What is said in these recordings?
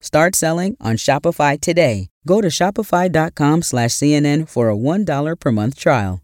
Start selling on Shopify today. Go to shopify.com slash CNN for a $1 per month trial.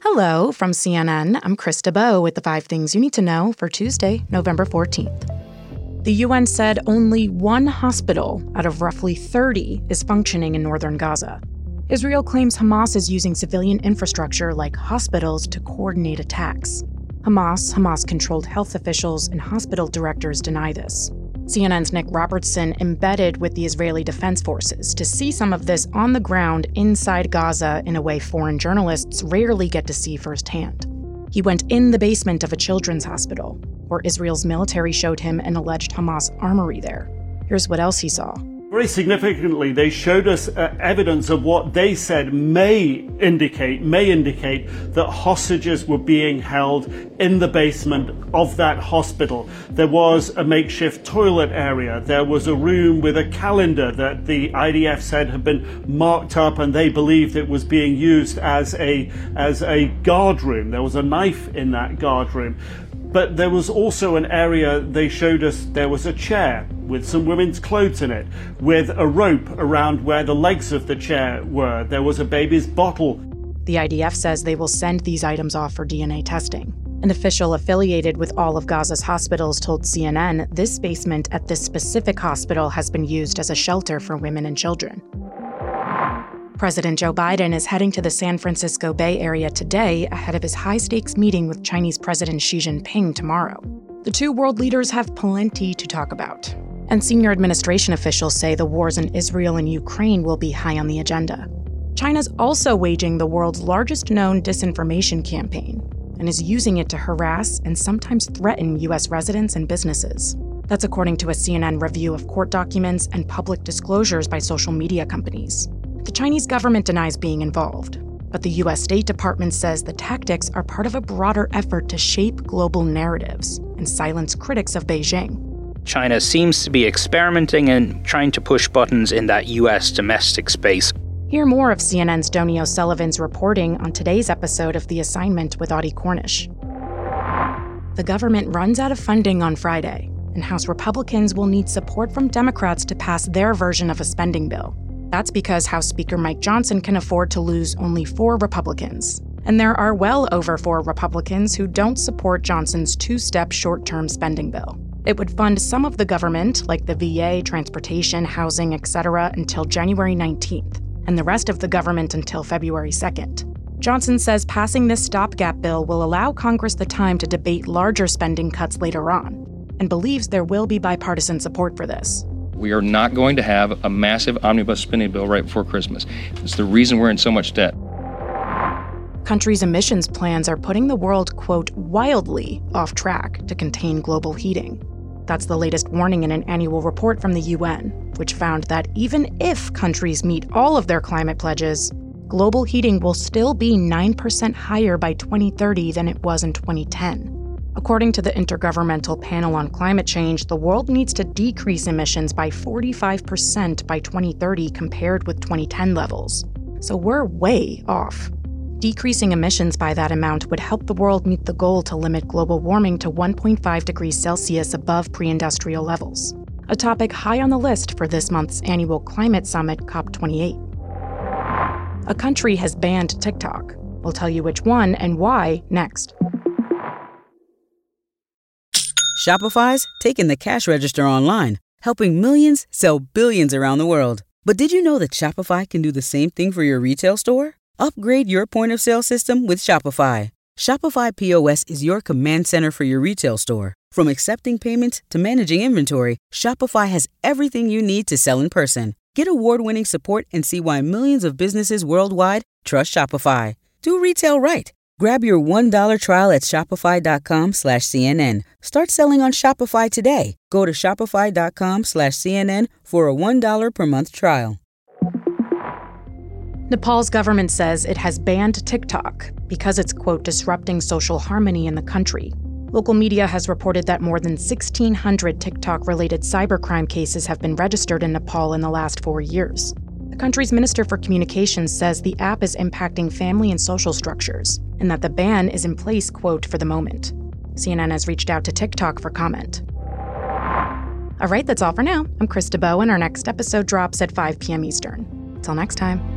Hello from CNN. I'm Krista Bow with the five things you need to know for Tuesday, November 14th. The UN said only one hospital out of roughly 30 is functioning in northern Gaza. Israel claims Hamas is using civilian infrastructure like hospitals to coordinate attacks. Hamas, Hamas controlled health officials, and hospital directors deny this. CNN's Nic Robertson embedded with the Israeli Defense Forces to see some of this on the ground inside Gaza in a way foreign journalists rarely get to see firsthand. He went in the basement of a children's hospital, where Israel's military showed him an alleged Hamas armory there. Here's what else he saw. Very significantly, they showed us uh, evidence of what they said may indicate, may indicate that hostages were being held in the basement of that hospital. There was a makeshift toilet area. There was a room with a calendar that the IDF said had been marked up and they believed it was being used as a, as a guard room. There was a knife in that guard room. But there was also an area they showed us there was a chair with some women's clothes in it, with a rope around where the legs of the chair were. There was a baby's bottle. The IDF says they will send these items off for DNA testing. An official affiliated with all of Gaza's hospitals told CNN this basement at this specific hospital has been used as a shelter for women and children. President Joe Biden is heading to the San Francisco Bay Area today ahead of his high stakes meeting with Chinese President Xi Jinping tomorrow. The two world leaders have plenty to talk about. And senior administration officials say the wars in Israel and Ukraine will be high on the agenda. China's also waging the world's largest known disinformation campaign and is using it to harass and sometimes threaten U.S. residents and businesses. That's according to a CNN review of court documents and public disclosures by social media companies. The Chinese government denies being involved, but the US State Department says the tactics are part of a broader effort to shape global narratives and silence critics of Beijing. China seems to be experimenting and trying to push buttons in that US domestic space. Hear more of CNN's Donie O'Sullivan's reporting on today's episode of The Assignment with Audie Cornish. The government runs out of funding on Friday, and House Republicans will need support from Democrats to pass their version of a spending bill. That's because House Speaker Mike Johnson can afford to lose only four Republicans. And there are well over four Republicans who don't support Johnson's two step short term spending bill. It would fund some of the government, like the VA, transportation, housing, etc., until January 19th, and the rest of the government until February 2nd. Johnson says passing this stopgap bill will allow Congress the time to debate larger spending cuts later on, and believes there will be bipartisan support for this. We are not going to have a massive omnibus spending bill right before Christmas. It's the reason we're in so much debt. Countries' emissions plans are putting the world, quote, wildly off track to contain global heating. That's the latest warning in an annual report from the UN, which found that even if countries meet all of their climate pledges, global heating will still be 9% higher by 2030 than it was in 2010. According to the Intergovernmental Panel on Climate Change, the world needs to decrease emissions by 45% by 2030 compared with 2010 levels. So we're way off. Decreasing emissions by that amount would help the world meet the goal to limit global warming to 1.5 degrees Celsius above pre industrial levels, a topic high on the list for this month's annual climate summit, COP28. A country has banned TikTok. We'll tell you which one and why next. Shopify's taking the cash register online, helping millions sell billions around the world. But did you know that Shopify can do the same thing for your retail store? Upgrade your point of sale system with Shopify. Shopify POS is your command center for your retail store. From accepting payments to managing inventory, Shopify has everything you need to sell in person. Get award-winning support and see why millions of businesses worldwide trust Shopify. Do retail right. Grab your $1 trial at shopify.com slash CNN. Start selling on Shopify today. Go to shopify.com slash CNN for a $1 per month trial. Nepal's government says it has banned TikTok because it's, quote, disrupting social harmony in the country. Local media has reported that more than 1,600 TikTok related cybercrime cases have been registered in Nepal in the last four years. The country's Minister for Communications says the app is impacting family and social structures, and that the ban is in place, quote, for the moment. CNN has reached out to TikTok for comment. All right, that's all for now. I'm Krista Bowen. Our next episode drops at 5 p.m. Eastern. Till next time.